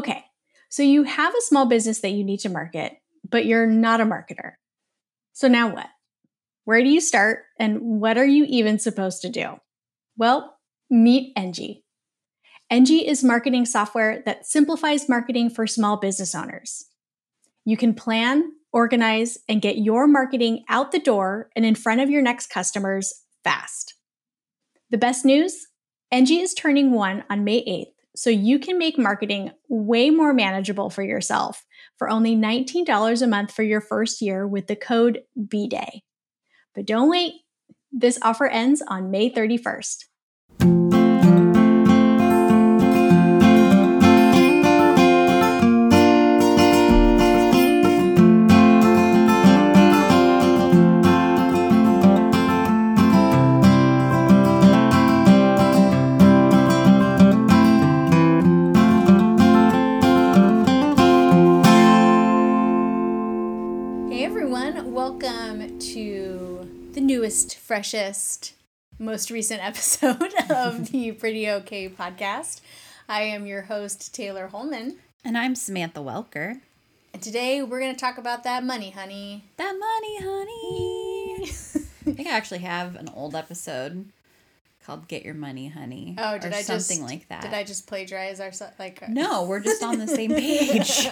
Okay, so you have a small business that you need to market, but you're not a marketer. So now what? Where do you start and what are you even supposed to do? Well, meet Enji. Enji is marketing software that simplifies marketing for small business owners. You can plan, organize, and get your marketing out the door and in front of your next customers fast. The best news Enji is turning one on May 8th, so you can make marketing way more manageable for yourself for only $19 a month for your first year with the code BDAY. But don't wait, this offer ends on May 31st. Newest, freshest, most recent episode of the Pretty Okay podcast. I am your host, Taylor Holman, And I'm Samantha Welker. and today we're going to talk about that money, honey. That money, honey. I think I actually have an old episode called "Get Your Money, Honey." Oh, did or I something just, like that? Did I just plagiarize our like? No, we're just on the same page.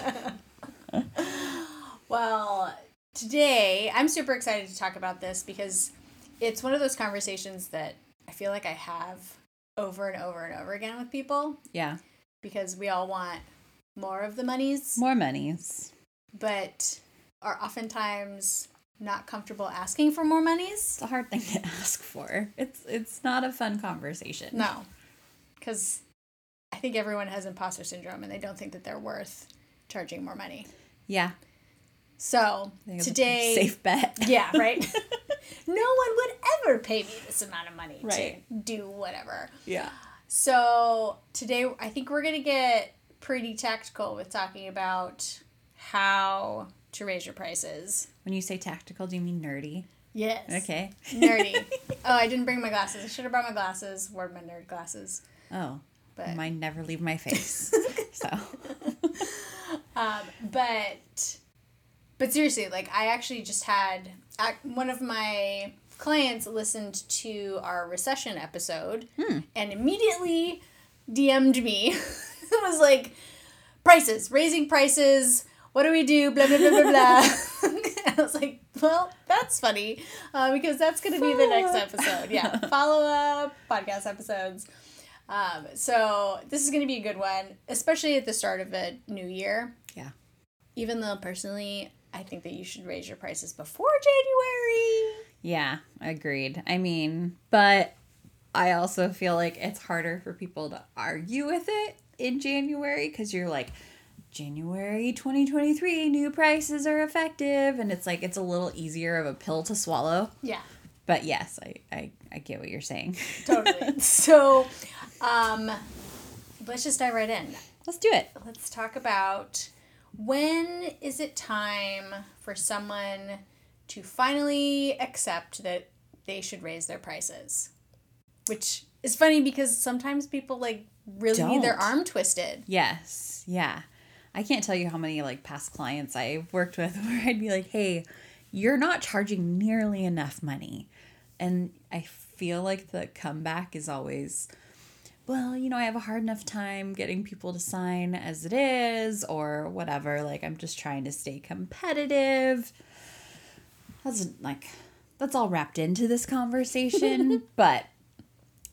Well, today I'm super excited to talk about this because it's one of those conversations that I feel like I have over and over and over again with people yeah, because we all want more of the monies, more monies. but are oftentimes not comfortable asking for more monies. It's a hard thing to ask for. It's it's not a fun conversation. No, because I think everyone has imposter syndrome and they don't think that they're worth charging more money. Yeah. So today, safe bet. Yeah, right. no one would ever pay me this amount of money Right. to do whatever. Yeah. So today, I think we're gonna get pretty tactical with talking about how to raise your prices. When you say tactical, do you mean nerdy? Yes. Okay. Nerdy. oh, I didn't bring my glasses. I should have brought my glasses. Wore my nerd glasses. Oh, But mine never leave my face. so Um, but but seriously, like I actually just had one of my clients listened to our recession episode and immediately DM'd me. it was like prices, raising prices. What do we do? Blah blah blah blah blah. I was like, well, that's funny uh, because that's going to be the next episode. Yeah, follow up podcast episodes. Um, so this is going to be a good one, especially at the start of a new year yeah. even though personally I think that you should raise your prices before January. Yeah, agreed. I mean, but I also feel like it's harder for people to argue with it in January because you're like, January 2023, new prices are effective. And it's like, it's a little easier of a pill to swallow. Yeah, But yes, I, I, I get what you're saying. totally. so, um, let's just dive right in. Let's do it. Let's talk about when is it time for someone to finally accept that they should raise their prices? Which is funny because sometimes people like really need their arm twisted. Yes. Yeah. I can't tell you how many like past clients I've worked with where I'd be like, hey, you're not charging nearly enough money. And I feel like the comeback is always, well, you know, I have a hard enough time getting people to sign as it is, or whatever. Like, I'm just trying to stay competitive. That's like, that's all wrapped into this conversation. but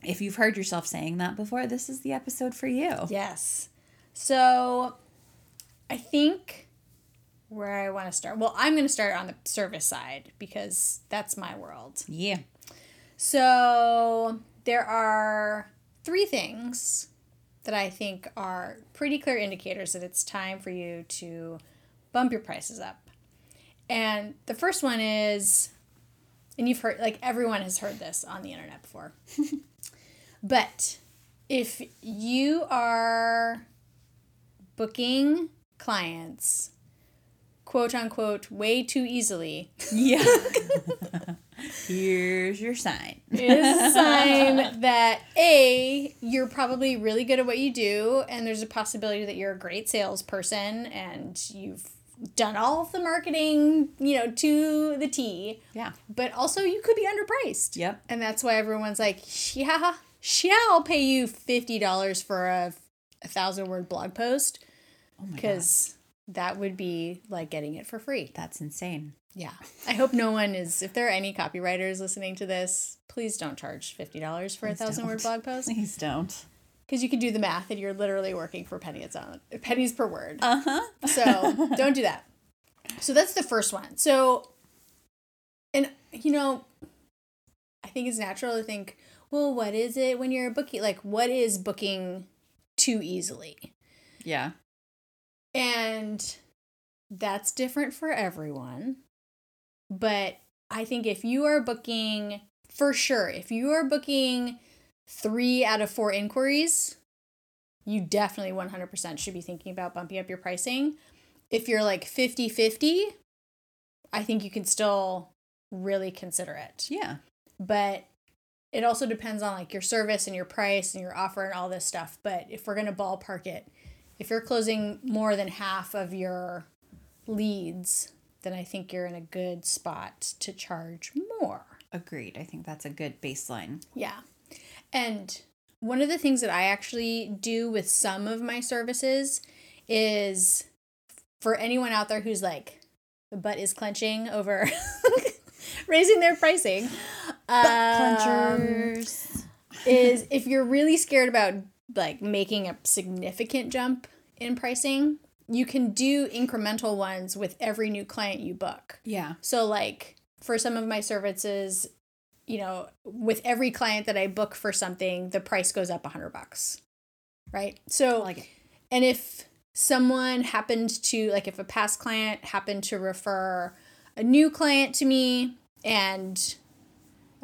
if you've heard yourself saying that before, this is the episode for you. Yes. So I think where I want to start. Well, I'm going to start on the service side because that's my world. Yeah. So there are three things that I think are pretty clear indicators that it's time for you to bump your prices up. And the first one is, and you've heard, like everyone has heard this on the internet before. but if you are booking clients, quote unquote, way too easily, Yeah. Here's your sign. Is a sign that A, you're probably really good at what you do, and there's a possibility that you're a great salesperson and you've done all of the marketing, you know, to the T. Yeah. But also you could be underpriced. Yep. And that's why everyone's like, yeah, yeah, I'll pay you fifty dollars for a, a thousand word blog post Oh my god. because that would be like getting it for free. That's insane. Yeah. I hope no one is. If there are any copywriters listening to this, please don't charge fifty dollars for a Please thousand word blog post Please don't. because you can do the math and you're literally working for pennies on pennies per word. Uh huh. So don't do that. So that's the first one. So, and you know, I think it's natural to think, well, what is it when you're booking? Like, what is booking too easily? Yeah. And that's different for everyone. But I think if you are booking, for sure, if you are booking three out of four inquiries, you definitely 100% should be thinking about bumping up your pricing. If you're like 50 50, I think you can still really consider it. Yeah. But it also depends on like your service and your price and your offer and all this stuff. But if we're going to ballpark it, if you're closing more than half of your leads, then I think you're in a good spot to charge more. Agreed. I think that's a good baseline. Yeah. And one of the things that I actually do with some of my services is for anyone out there who's like, the butt is clenching over raising their pricing. um, Clenchers. is if you're really scared about like making a significant jump in pricing, you can do incremental ones with every new client you book. Yeah. So like for some of my services, you know, with every client that I book for something, the price goes up a hundred bucks. Right. So like and if someone happened to, like, if a past client happened to refer a new client to me and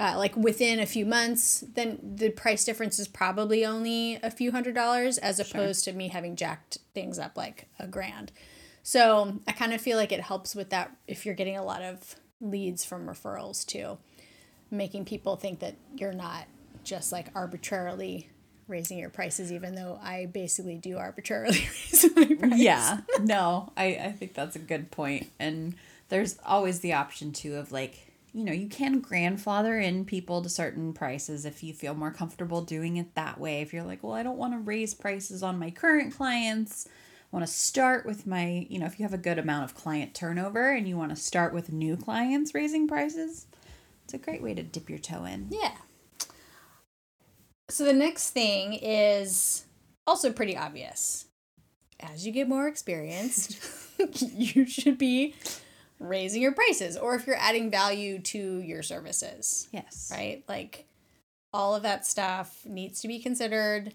uh, like within a few months, then the price difference is probably only a few hundred dollars as opposed to me having jacked things up like a grand. So I kind of feel like it helps with that if you're getting a lot of leads from referrals too, making people think that you're not just like arbitrarily raising your prices, even though I basically do arbitrarily raise my price. Yeah. No, I, I think that's a good point. And there's always the option too of like, you know, you can grandfather in people to certain prices if you feel more comfortable doing it that way. If you're like, well, I don't want to raise prices on my current clients. I want to start with my, you know, if you have a good amount of client turnover and you want to start with new clients raising prices, it's a great way to dip your toe in. Yeah. So the next thing is also pretty obvious. As you get more experienced, you should be raising your prices or if you're adding value to your services, Yes. right? Like all of that stuff needs to be considered.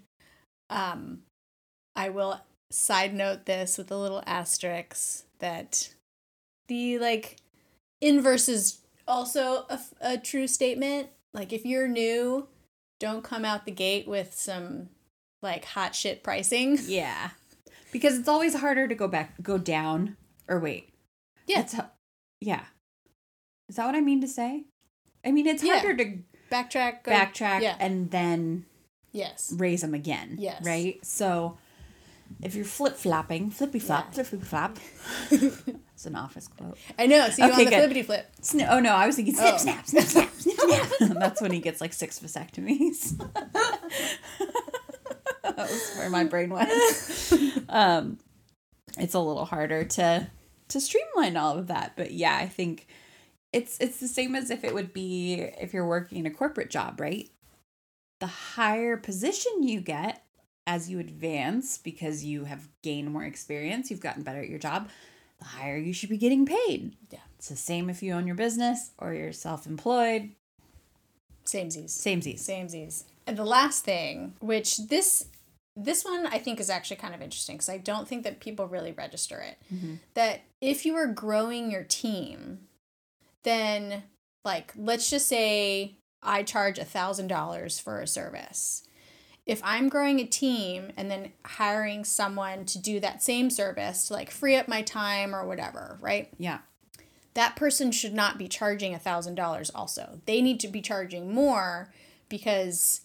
Um I will side note this with a little asterisk that the like inverse is also a, a true statement. Like if you're new, don't come out the gate with some like hot shit pricing. Yeah. Because it's always harder to go back, go down, or wait. Yeah. It's, yeah. Is that what I mean to say? I mean, it's Yeah. harder to Backtrack. Go, backtrack yeah. and then Yes. raise them again. Yes. Right? So if you're flip flopping, flippy flop, Yeah. flippy flop. It's an office quote. I know. See you Okay, on the good. flippity flip. Sni- oh no, I was thinking snip, Oh. snap, snip, snap, snip, snap. That's when he gets like six vasectomies. that was where my brain went. um, it's a little harder to to streamline all of that, but yeah, I think it's it's the same as if it would be if you're working a corporate job, right? The higher position you get as you advance because you have gained more experience, you've gotten better at your job, the higher you should be getting paid. Yeah. It's the same if you own your business or you're self-employed. Samesies. Samesies. Samesies. And the last thing, which this this one I think is actually kind of interesting because I don't think that people really register it. Mhm. That if you are growing your team, then like let's just say I charge a thousand dollars for a service. If I'm growing a team and then hiring someone to do that same service to like free up my time or whatever, right? Yeah. that person should not be charging a thousand dollars also they need to be charging more because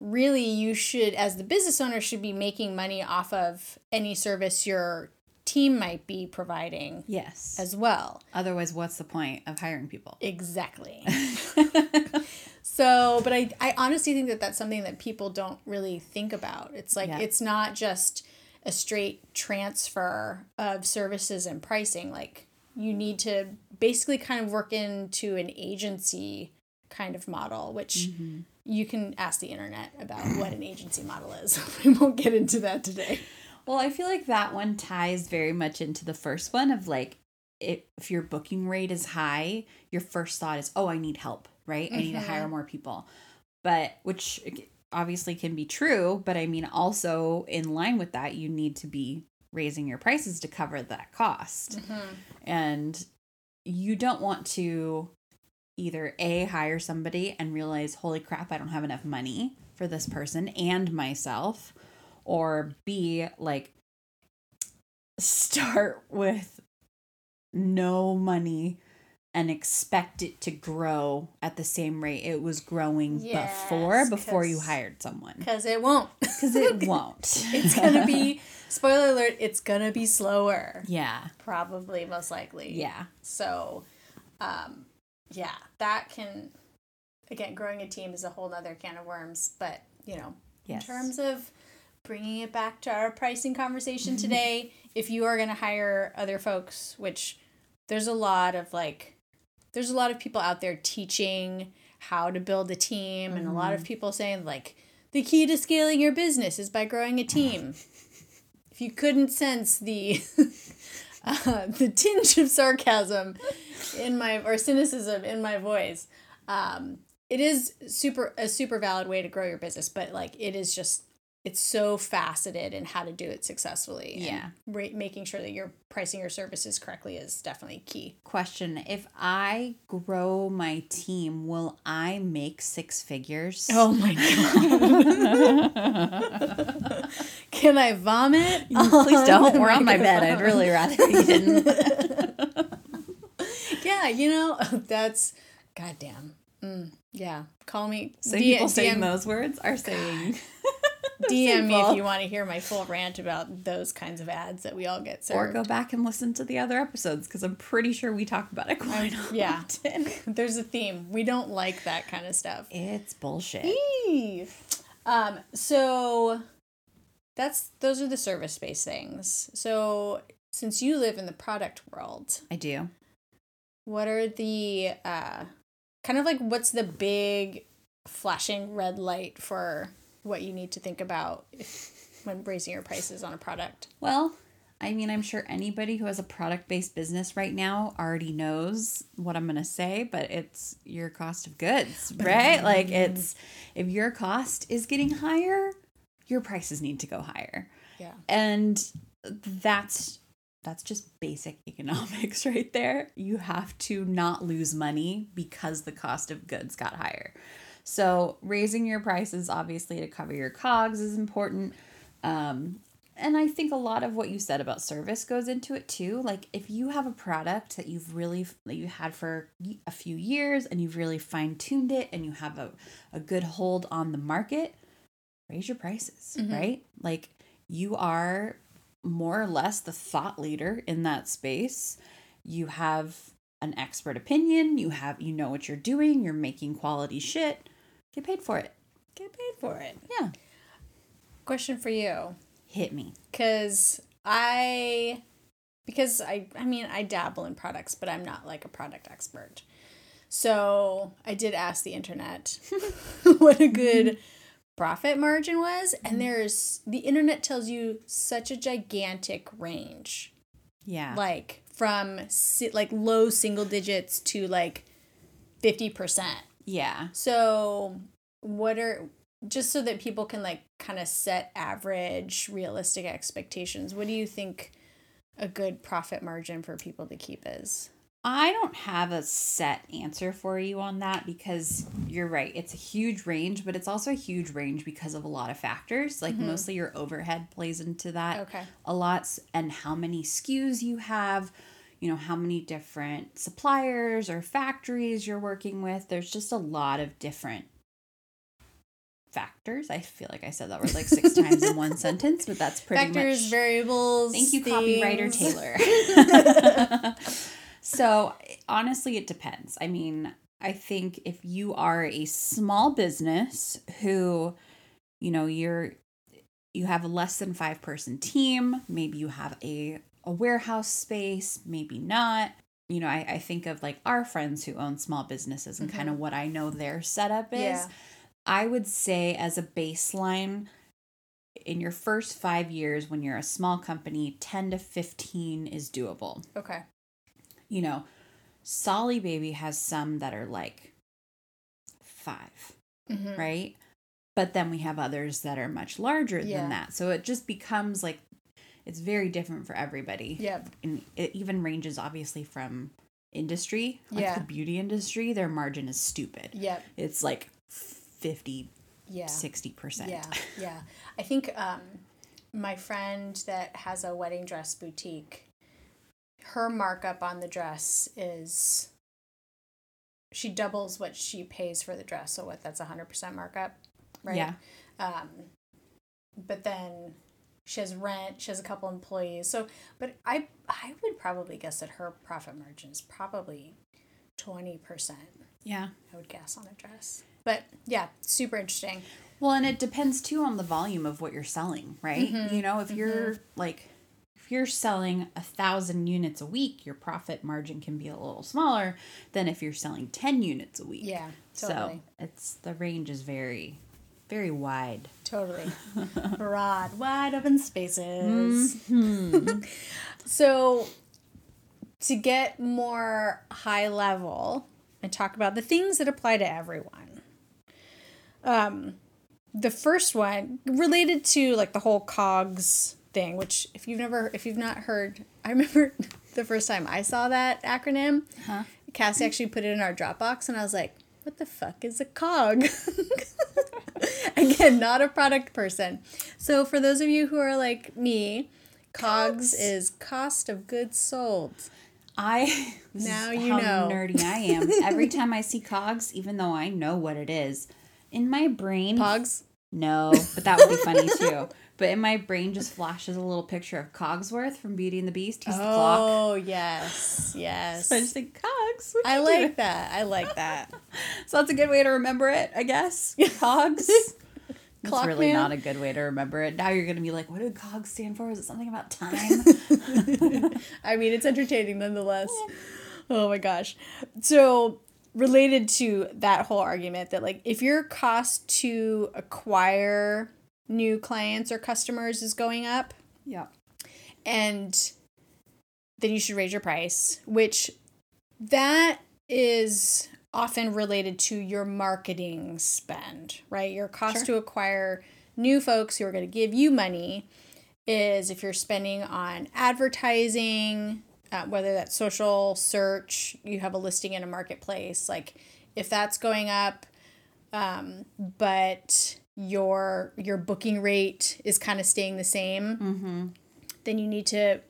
really you should as the business owner should be making money off of any service your team might be providing Yes. as well Otherwise, what's the point of hiring people? exactly so but I, I honestly think that that's something that people don't really think about it's like Yeah. it's not just a straight transfer of services and pricing like you need to basically kind of work into an agency kind of model which mm-hmm. You can ask the internet about what an agency model is we won't get into that today Well, I feel like that one ties very much into the first one of like if, if your booking rate is high, your first thought is, "Oh, I need help." Right? I need to hire mm-hmm. more people. But which obviously can be true, but I mean also in line with that, you need to be raising your prices to cover that cost. Mm-hmm. And you don't want to either A hire somebody and realize, "Holy crap, I don't have enough money for this person and myself." or B, like start with no money and expect it to grow at the same rate it was growing before Yes, before you hired someone. because it won't. Because it won't. It's gonna be spoiler alert it's gonna be slower. Yeah. Probably most likely. Yeah. So um yeah that can again growing a team is a whole other can of worms but you know Yes. in terms of bringing it back to our pricing conversation today if you are going to hire other folks which there's a lot of like there's a lot of people out there teaching how to build a team and a lot of people saying like the key to scaling your business is by growing a team. If you couldn't sense the uh, the tinge of sarcasm in my or cynicism in my voice um it is super a super valid way to grow your business but like it is just it's so faceted in how to do it successfully Yeah. ra- making sure that you're pricing your services correctly is definitely key. Question if i grow my team will i make six figures? Oh my god. Can i vomit? Please don't. We're on my bed. I'd really rather you didn't yeah you know that's goddamn mm, yeah call me so people saying DM those words are saying DM me if you want to hear my full rant about those kinds of ads that we all get So or go back and listen to the other episodes because I'm pretty sure we talk about it quite yeah. often. There's a theme. We don't like that kind of stuff. It's bullshit. Eee. Um, so that's those are the service based things. So since you live in the product world, I do. What are the uh kind of like what's the big flashing red light for what you need to think about if, when raising your prices on a product? Well, I mean, I'm sure anybody who has a product based business right now already knows what I'm going to say, but it's your cost of goods, right? like, it's if your cost is getting higher, your prices need to go higher. Yeah. And that's that's just basic economics right there. You have to not lose money because the cost of goods got higher. So, raising your prices obviously to cover your cogs is important. Um, and I think a lot of what you said about service goes into it too. Like if you have a product that you've really that you had for a few years and you've really fine tuned it and you have a, a good hold on the market, raise your prices, Mhm. right? Like you are more or less the thought leader in that space. You have an expert opinion, you have you know what you're doing, you're making quality shit. Get paid for it. Get paid for it. Yeah. Question for you. Hit me. because I because I I mean I dabble in products, but I'm not like a product expert. So I did ask the internet what a good profit margin was, and mm-hmm. there's the internet tells you such a gigantic range, Yeah. like from si- like low single digits to like fifty percent. yeah. So, what are just so that people can like kind of set average realistic expectations, what do you think a good profit margin for people to keep is? I don't have a set answer for you on that because you're right. It's a huge range, but it's also a huge range because of a lot of factors. Like Mhm. mostly your overhead plays into that Okay. a lot and how many SKUs you have, you know, how many different suppliers or factories you're working with. There's just a lot of different factors. I feel like I said that word like six times in one sentence, but that's pretty Factors, much. variables. Thank you, things. copywriter Taylor. so honestly, it depends. I mean, I think if you are a small business who, you know, you're you have a less than five person team, maybe you have a a warehouse space, maybe not. You know, I, I think of like our friends who own small businesses and kind of mm-hmm. what I know their setup is. Yeah. I would say, as a baseline, in your first five years, when you're a small company, 10 to 15 is doable. Okay. You know, Solly Baby has some that are like 5 Mhm. right? But then we have others that are much larger Yeah. than that. So it just becomes like it's very different for everybody. Yep. And it even ranges obviously from industry. Like Yeah. the beauty industry, their margin is stupid. Yep. It's like 50, Yeah. 60%. Yeah. Yeah. I think um, my friend that has a wedding dress boutique, her markup on the dress is she doubles what she pays for the dress. So what? That's a hundred percent markup, right? Yeah. Um, but then she has rent. She has a couple employees. So, but I I would probably guess that her profit margin is probably twenty percent. Yeah. I would guess on a dress. But yeah, super interesting. Well, and it depends too on the volume of what you're selling, right? Mm-hmm. You know, if you're like if you're selling a thousand units a week, your profit margin can be a little smaller than if you're selling ten units a week. Yeah, totally. So it's the range is very, very wide. Totally. Broad, wide open spaces. so, to get more high level and talk about the things that apply to everyone, um, the first one related to like the whole COGS thing, which if you've never, if you've not heard, I remember the first time I saw that acronym. Huh? Cassie actually put it in our Dropbox, and I was like, "What the fuck is a cog?" Again, not a product person. So for those of you who are like me, cogs, Cogs. is cost of goods sold. I Now you how know. nerdy I am. Every time I see cogs, even though I know what it is, in my brain Pogs. No, but that would be funny too. But in my brain just flashes a little picture of Cogsworth from Beauty and the Beast. He's the clock. Oh yes, yes. So I just think Cogs. what I you like doing?" that. I like that. So that's a good way to remember it, I guess. Cogs. It's Clock really man. not a good way to remember it. Now you're gonna be like, what did Cogs stand for? Is it something about time? I mean, it's entertaining nonetheless. Oh my gosh. So, related to that whole argument that like if your cost to acquire new clients or customers is going up yeah. and then you should raise your price, which that is often related to your marketing spend, right? Your cost Sure. to acquire new folks who are going to give you money is if you're spending on advertising, uh, whether that's social search, you have a listing in a marketplace, like if that's going up, um, but your your booking rate is kind of staying the same, Mm-hmm. then you need to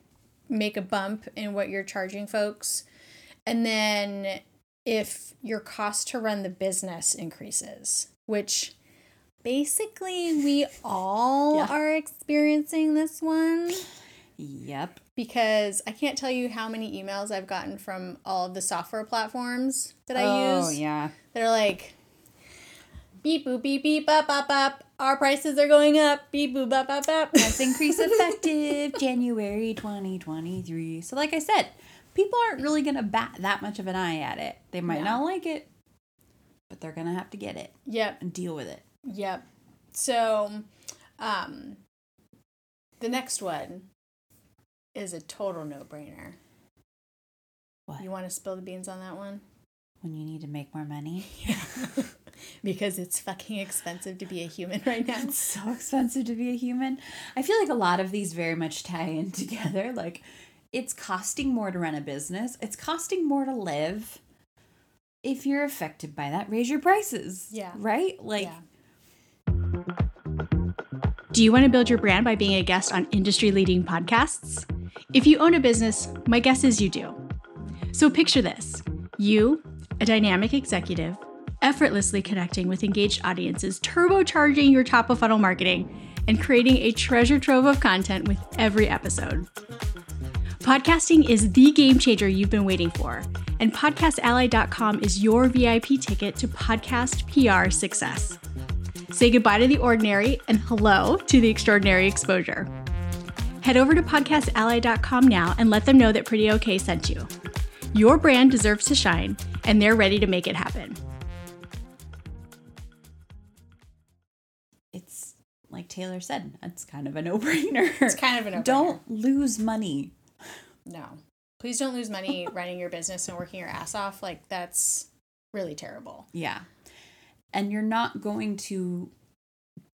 make a bump in what you're charging folks. And then if your cost to run the business increases, which basically we all Yeah. are experiencing this one Yep. because I can't tell you how many emails I've gotten from all of the software platforms that I oh use Oh, yeah. They're like beep boop beep beep up up up our prices are going up beep boop up up up Price increase effective January 2023. So, like I said, people aren't really going to bat that much of an eye at it. They might No. not like it, but they're going to have to get it yep and deal with it. Yep. So, um, the next one is a total no brainer. What? You want to spill the beans on that one? When you need to make more money. because it's fucking expensive to be a human right now. It's so expensive to be a human. I feel like a lot of these very much tie in together. Like, it's costing more to run a business, it's costing more to live. If you're affected by that, raise your prices. Yeah. Right? Like, Yeah. Do you want to build your brand by being a guest on industry leading podcasts? If you own a business, my guess is you do. So picture this you, a dynamic executive, effortlessly connecting with engaged audiences, turbocharging your top of funnel marketing, and creating a treasure trove of content with every episode. Podcasting is the game changer you've been waiting for, and podcastally.com is your VIP ticket to podcast PR success. Say goodbye to the ordinary and hello to the extraordinary exposure. Head over to podcastally.com now and let them know that Pretty OK sent you. Your brand deserves to shine, and they're ready to make it happen. Like Taylor said, it's kind of a no brainer. It's kind of a no-brainer. Don't lose money. No. Please don't lose money running your business and working your ass off. Like, that's really terrible. Yeah. And you're not going to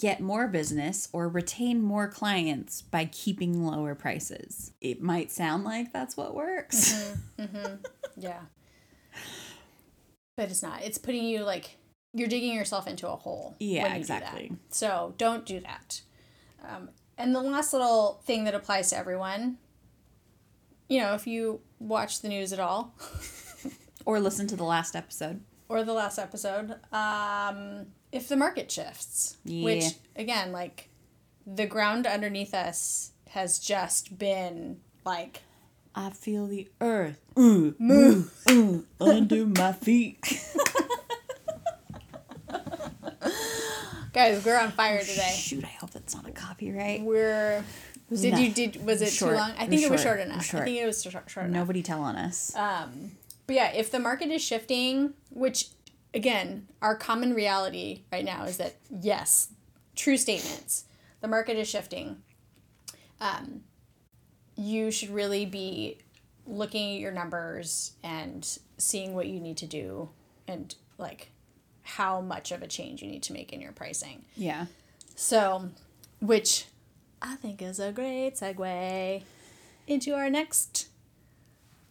get more business or retain more clients by keeping lower prices. It might sound like that's what works. Mm-hmm. Yeah. But it's not. It's putting you like you're digging yourself into a hole. Yeah, you do exactly. So don't do that. Um, and the last little thing that applies to everyone, you know, if you watch the news at all Or listen to the last episode. or the last episode, um, if the market shifts, which again, like the ground underneath us has just been like I feel the earth move under my feet. guys, we're on fire today. Shoot, I hope that's not a copyright. We're did you did was it, short. too long? I It think was it was short. short It was enough. short. I think it was short, short enough. Nobody telling us. Um, but yeah, if the market is shifting, which again, our common reality right now is that yes, true statements. The market is shifting. Um, you should really be looking at your numbers and seeing what you need to do and like how much of a change you need to make in your pricing. yeah. So, which I think is a great segue into our next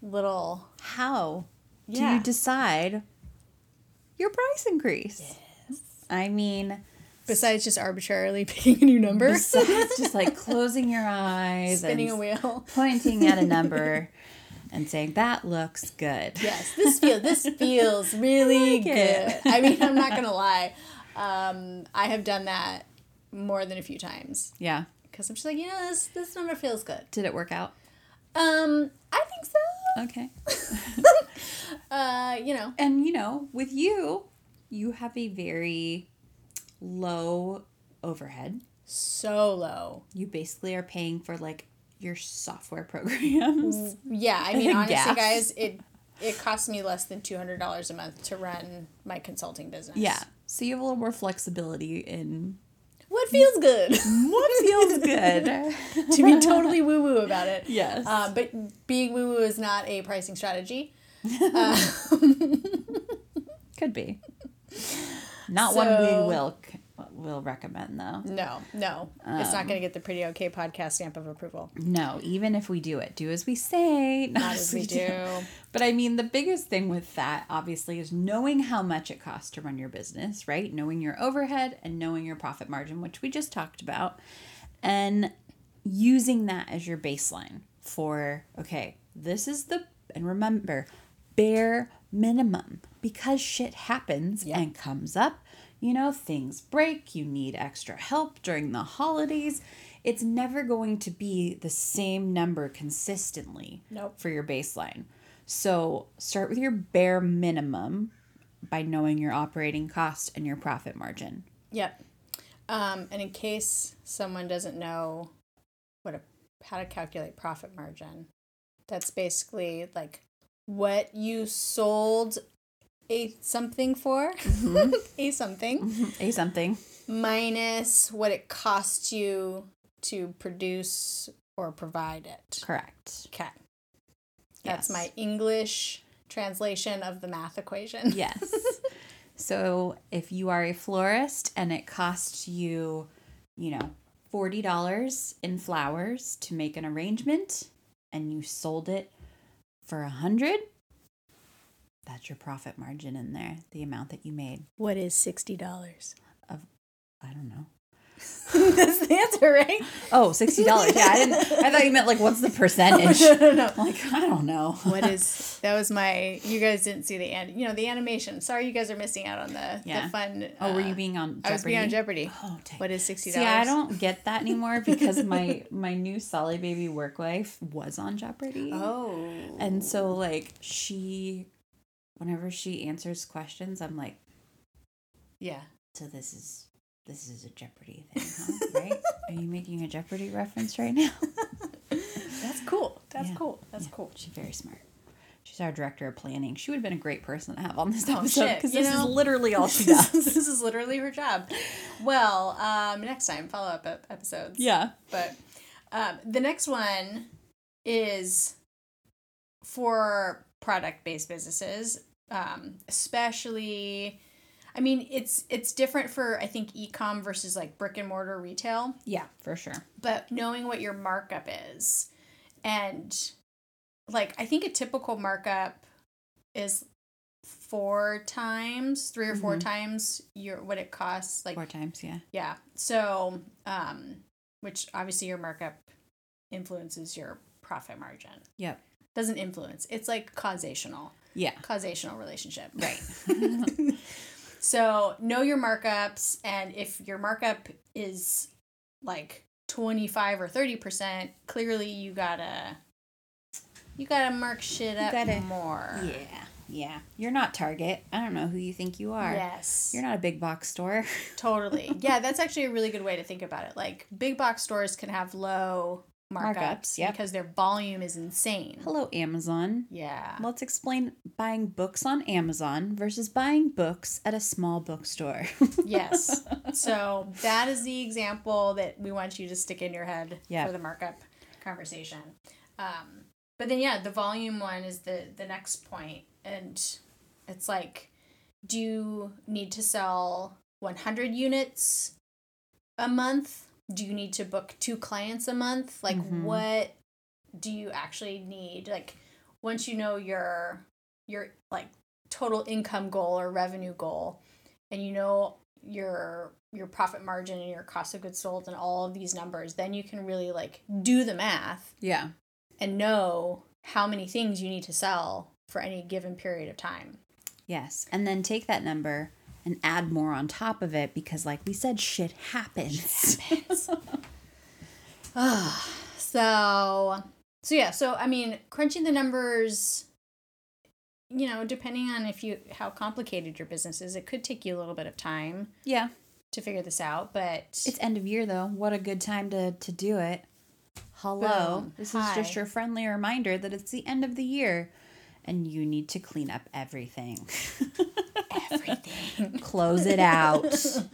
little How do Yeah. you decide your price increase? I mean, besides just arbitrarily picking a new number, besides just like closing your eyes spinning a wheel. pointing at a number and saying that looks good. Yes, this feels this feels really like good. it. I mean, I'm not gonna lie, um, I have done that more than a few times Yeah. because I'm just like, you know, this this number feels good. Did it work out? Um, I think so. Okay. Uh, you know, And you know, with you, you have a very low overhead. so low. You basically are paying for like your software programs. Yeah, I mean, honestly, Gas. guys, it it costs me less than two hundred dollars a month to run my consulting business. Yeah. So you have a little more flexibility in what feels good what feels good. to be totally woo woo about it. Yes. Uh, but being woo woo is not a pricing strategy. Could be. Not one we So- will will recommend though. No, no, it's Um. not going to get the pretty okay podcast stamp of approval. No, even if we do it, do as we say, not, Not as we do. But I mean, the biggest thing with that, obviously, is knowing how much it costs to run your business, right? Knowing your overhead and knowing your profit margin, which we just talked about, and using that as your baseline for, okay, this is the, and remember, bare minimum because shit happens Yeah. and comes up. You know, things break, you need extra help during the holidays. It's never going to be the same number consistently Nope. for your baseline. So start with your bare minimum by knowing your operating cost and your profit margin. Yep. Um, and in case someone doesn't know what a how to calculate profit margin, that's basically like what you sold a something for, mm-hmm. a something, mm-hmm. A something. minus what it costs you to produce or provide it. Correct. Okay. That's Yes. my English translation of the math equation. Yes. so if you are a florist and it costs you, you know, $40 in flowers to make an arrangement and you sold it for a hundred, that's your profit margin in there, the amount that you made. What is sixty dollars? Of I don't know. That's the answer, right? Oh, $60. Yeah, I didn't I thought you meant like what's the percentage? no, no, no. Like, I don't know. What is that? Was my you guys didn't see the end, you know the animation? Sorry, you guys are missing out on the Yeah. the fun. Oh, were uh, you being on Jeopardy? I was being on Jeopardy. Oh, dang. What is $60? Yeah, I don't get that anymore because my my new Solly baby work wife was on Jeopardy. Oh, And so like she whenever she answers questions, I'm like, yeah. so this is this is a Jeopardy thing, huh? Right? Are you making a Jeopardy reference right now? That's cool. That's Yeah. cool. That's Yeah, cool. She's very smart. She's our director of planning. She would have been a great person to have on this Oh, episode because You this know? is literally all she does. this is literally her job. Well, um, next time follow up episodes. yeah. But um, the next one is for product based businesses, um, especially. I mean, it's it's different for I think ecom versus like brick and mortar retail, Yeah, for sure. but knowing what your markup is, and like I think a typical markup is four times, three or 4 Mhm. times your what it costs. Like Four times, yeah. yeah. So, um, which obviously your markup influences your profit margin. Yep. Doesn't influence. It's like causational, Yeah. causational relationship. Right. So know your markups, and if your markup is like twenty five or thirty percent, clearly you gotta you gotta mark shit up gotta- more. yeah. Yeah. You're not Target. I don't know who you think you are. Yes. You're not a big box store. Totally. Yeah, that's actually a really good way to think about it. Like big box stores can have low markups, Markups, yep. because their volume is insane. Hello, Amazon. Yeah. Let's explain buying books on Amazon versus buying books at a small bookstore. yes. So that is the example that we want you to stick in your head Yeah. for the markup conversation. Um, but then yeah, the volume one is the the next point, and it's like, do you need to sell one hundred units a month? Do you need to book two clients a month? Like Mhm. what do you actually need? Like once you know your your like total income goal or revenue goal and you know your your profit margin and your cost of goods sold and all of these numbers, then you can really like do the math yeah. and know how many things you need to sell for any given period of time. Yes. And then take that number and add more on top of it because, like we said, shit happens. Ah, so, so yeah, so I mean, crunching the numbers, you know, depending on if you how complicated your business is, it could take you a little bit of time yeah. to figure this out, but It's end of year though. What a good time to to do it. Hello. Boom. This is just your friendly reminder that it's the end of the year and you need to clean up everything. everything. Close it out.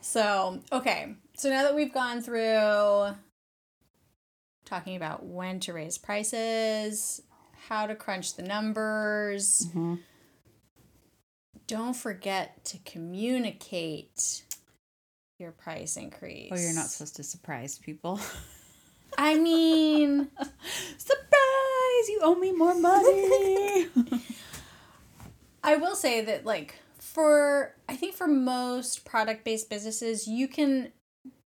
So, okay. So now that we've gone through talking about when to raise prices, how to crunch the numbers, Mhm. don't forget to communicate your price increase. Oh, you're not supposed to surprise people. I mean, Surprise! You owe me more money. I will say that like for I think for most product based businesses, you can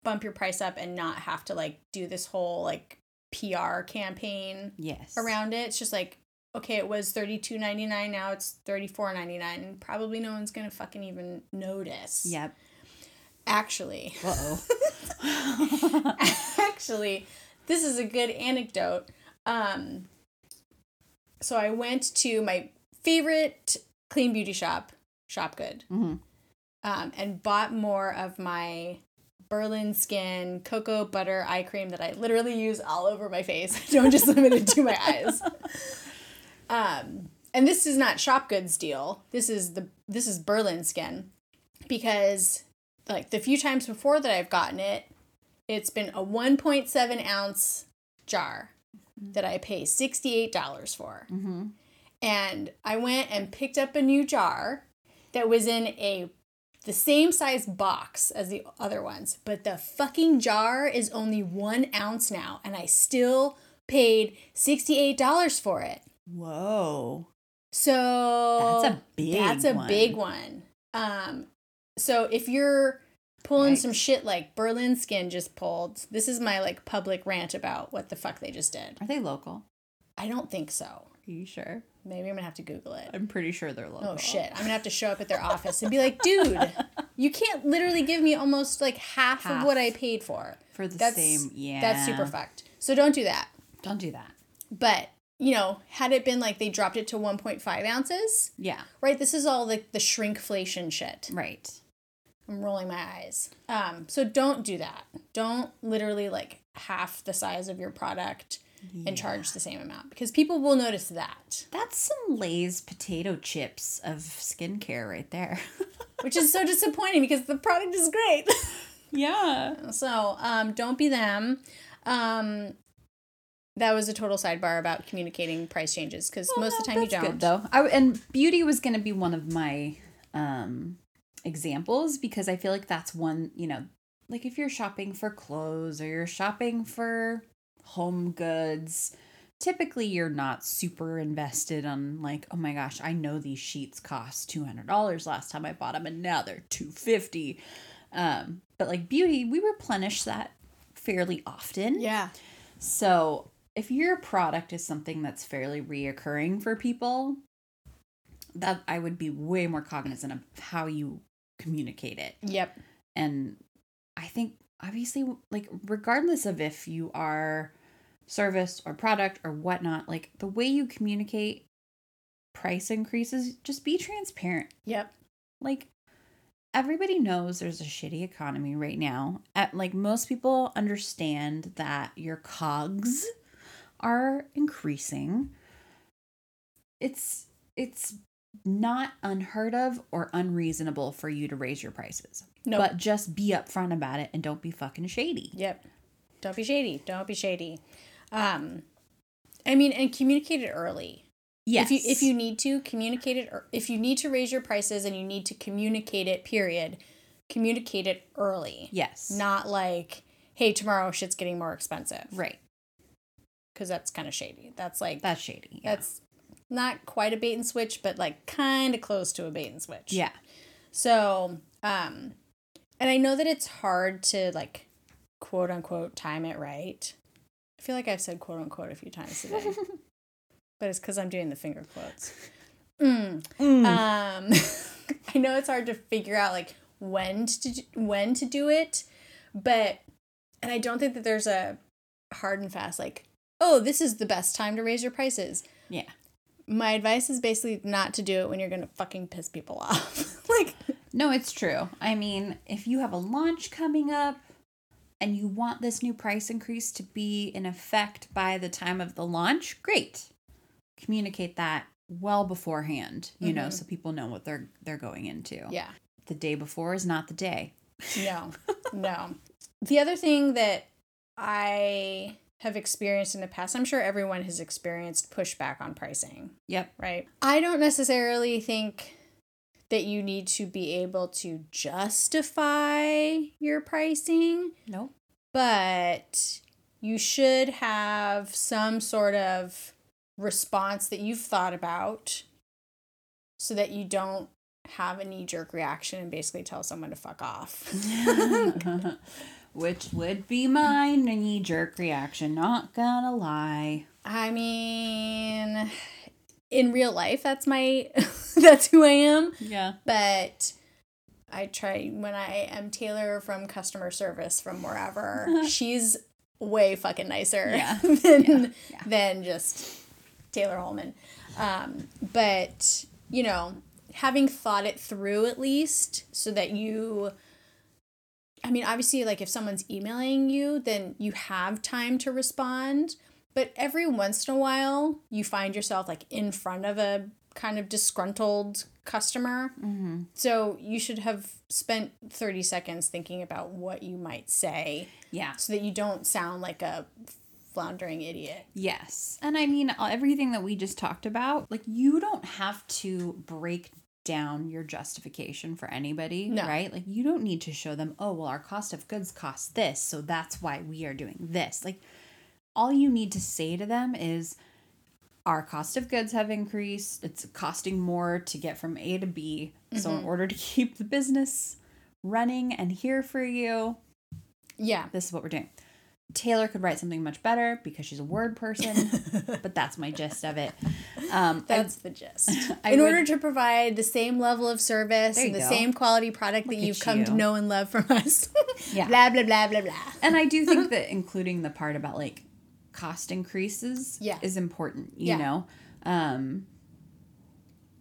bump your price up and not have to like do this whole like PR campaign yes. around it. It's just like okay, it was thirty two ninety nine, now it's thirty four ninety nine, and probably no one's gonna fucking even notice. Yep. Actually, Uh oh. actually, this is a good anecdote. Um, so I went to my favorite clean beauty shop, Shop Good, hmm um, and bought more of my Berlin Skin cocoa butter eye cream that I literally use all over my face. I don't just limit it to my eyes. Um, and this is not Shop Goods deal. This is the this is Berlin Skin because like the few times before that I've gotten it, it's been a 1.7 ounce jar that I pay $68 for. hmm And I went and picked up a new jar that was in a the same size box as the other ones, but the fucking jar is only one ounce now, and I still paid $68 for it. Whoa. So That's a big that's a one. big one. Um, so if you're pulling some shit like Berlin Skin just pulled. This is my like public rant about what the fuck they just did. Are they local? I don't think so. Are you sure? Maybe I'm gonna have to Google it. I'm pretty sure they're local. Oh shit! I'm gonna have to show up at their office and be like, dude, you can't literally give me almost like half, Half. of what I paid for. For the That's same, yeah. That's super fucked. So don't do that. Don't do that. But you know, had it been like they dropped it to 1.5 ounces, Yeah. right? This is all like the shrinkflation shit. Right. I'm rolling my eyes. Um, so don't do that. Don't literally like half the size of your product and charge the same amount because people will notice that, That's some Lay's potato chips of skincare right there. which is so disappointing because the product is great. yeah. so um, don't be them. Um, that was a total sidebar about communicating price changes because most of the time you don't. Good though. I, and beauty was going to be one of my um examples because I feel like that's one, you know, like if you're shopping for clothes or you're shopping for home goods, typically you're not super invested on like, oh my gosh, I know these sheets cost $200 last time I bought them and now they're 250. Um but like beauty, we replenish that fairly often. Yeah. So, if your product is something that's fairly reoccurring for people, that I would be way more cognizant of how you communicate it. Yep. And I think obviously like regardless of if you are service or product or whatnot, like the way you communicate price increases, just be transparent Yep. like everybody knows there's a shitty economy right now. At, like most people understand that your COGS are increasing. It's it's not unheard of or unreasonable for you to raise your prices. Nope. But just be upfront about it and don't be fucking shady. Yep. Don't be shady. Don't be shady. Um, I mean, and communicate it early. Yes. If you if you need to communicate it, or if you need to raise your prices and you need to communicate it, period, communicate it early. Yes. Not like, hey, tomorrow shit's getting more expensive. right. Because that's kind of shady. That's like That's shady. Yeah. that's not quite a bait and switch, but like kind of close to a bait and switch. yeah. So, um, and I know that it's hard to like quote unquote time it right. I feel like I've said quote unquote a few times today, but it's because I'm doing the finger quotes. Mm. Mm. Um, I know it's hard to figure out like when to do- when to do it, but and I don't think that there's a hard and fast like oh this is the best time to raise your prices. yeah. My advice is basically not to do it when you're gonna fucking piss people off. like No, it's true. I mean, if you have a launch coming up and you want this new price increase to be in effect by the time of the launch, great. Communicate that well beforehand, you know, Mhm. so people know what they're they're going into. yeah. The day before is not the day. No, no. The other thing that I have experienced in the past, I'm sure everyone has experienced pushback on pricing, Yep. right? I don't necessarily think that you need to be able to justify your pricing, Nope. but you should have some sort of response that you've thought about so that you don't have a knee jerk reaction and basically tell someone to fuck off. Which would be my knee jerk reaction, not gonna lie. I mean, in real life, that's my, that's who I am. Yeah. But I try when I am Taylor from customer service from wherever, she's way fucking nicer Yeah. than, Yeah. Yeah. than just Taylor Holman. Um, but, you know, having thought it through at least so that you I mean, obviously, like if someone's emailing you, then you have time to respond. But every once in a while, you find yourself like in front of a kind of disgruntled customer. Mm-hmm. So you should have spent 30 seconds thinking about what you might say Yeah. so that you don't sound like a floundering idiot. Yes. And I mean, everything that we just talked about, like, you don't have to break down your justification for anybody, No. right? Like, you don't need to show them, oh, well, our cost of goods costs this, so that's why we are doing this. Like, all you need to say to them is, our cost of goods have increased. It's costing more to get from A to B. So, in mm-hmm. order to keep the business running and here for you. Yeah. This is what we're doing. Taylor could write something much better because she's a word person, but that's my gist of it. Um, I- That's the gist. I In would- order to provide the same level of service and the go. same quality product that you've come to know and love from us. Yeah. blah, blah, blah, blah, blah. and I do think that including the part about like cost increases Yeah. is important, you Yeah. know. Um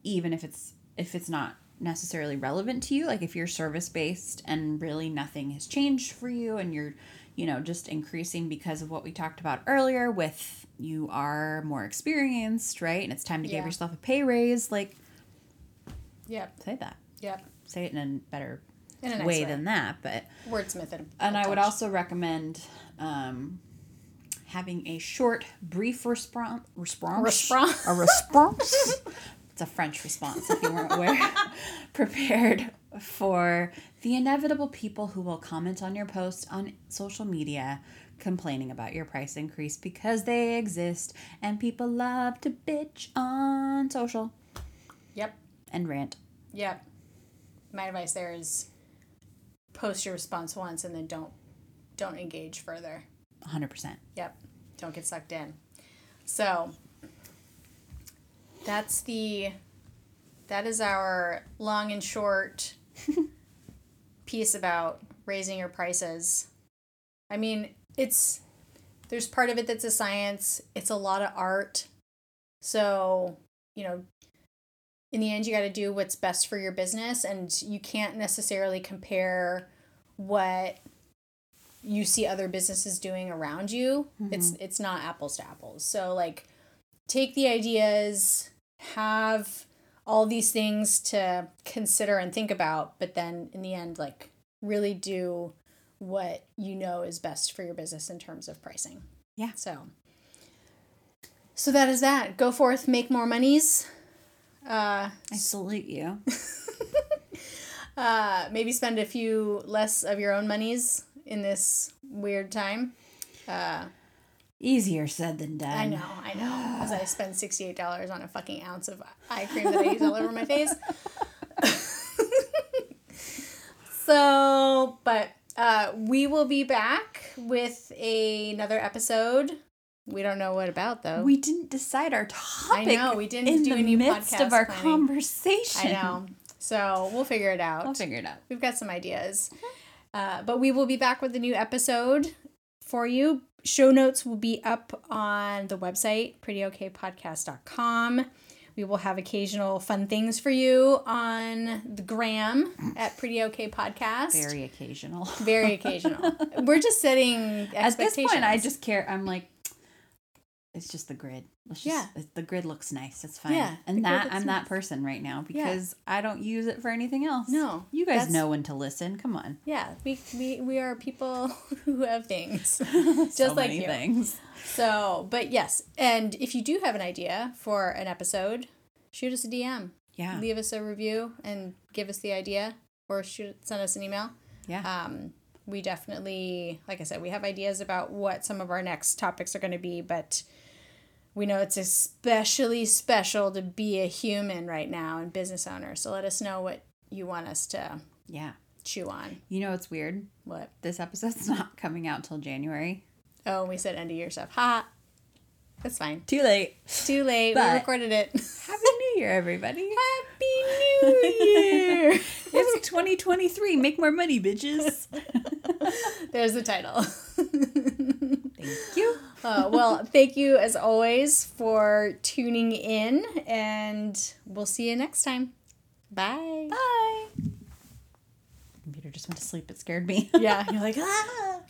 even if it's if it's not necessarily relevant to you, like if you're service based and really nothing has changed for you and you're, you know, just increasing because of what we talked about earlier with you are more experienced, right? And it's time to Yeah. give yourself a pay raise, like Yep. say that. Yep. Say it in a better In a nice way, way. than that, but Wordsmith it. and I would also recommend um, having a short, brief response. Response. Response. A response. it's a French response, if you weren't aware. Prepared for the inevitable people who will comment on your post on social media complaining about your price increase because they exist and people love to bitch on social Yep. and rant. Yep. My advice there is post your response once and then don't don't engage further. 100%. Yep. Don't get sucked in. So that's the that is our long and short piece about raising your prices. I mean, it's there's part of it that's a science, it's a lot of art. So, you know, in the end you got to do what's best for your business and you can't necessarily compare what you see other businesses doing around you mm-hmm. it's it's not apples to apples so like take the ideas have all these things to consider and think about but then in the end like really do what you know is best for your business in terms of pricing Yeah. so so that is that go forth make more monies uh I salute you. uh maybe spend a few less of your own monies in this weird time uh Easier said than done. I know, I know. As I spend sixty-eight dollars on a fucking ounce of eye cream that I use all over my face. so, but uh, we will be back with a, another episode. We don't know what about though. We didn't decide our topic. I know, we didn't in do the any midst podcast of our planning. conversation. I know. So we'll figure it out. I'll figure it out. We've got some ideas. Uh, but we will be back with a new episode for you. Show notes will be up on the website, prettyokpodcast.com. We will have occasional fun things for you on the gram at Pretty Okay Podcast. Very occasional. Very occasional. We're just setting At this point, I just care. I'm like, it's just the grid. Let's just, Yeah. The grid looks nice. It's fine. Yeah, And that I'm that person right now Yeah. because I don't use it for anything else. No, You guys know when to listen. Come on. yeah, we, we, we are people who have things. Just so like you. things. So, but yes, and if you do have an idea for an episode, shoot us a DM. Yeah. Leave us a review and give us the idea, or shoot send us an email. Yeah. Um, we definitely, like I said, we have ideas about what some of our next topics are going to be, but we know it's especially special to be a human right now and business owner. So let us know what you want us to yeah. chew on. You know it's weird? What? This episode's not coming out till January. Oh, we said end of year stuff. Ha. That's fine. Too late. Too late. we recorded it. Happy New Year, everybody. Happy Year! it's 2023. Make more money, bitches. There's the title. Thank you. Uh, well, thank you as always for tuning in, and we'll see you next time. Bye. Bye. Computer just went to sleep. It scared me. Yeah, you're like, ah.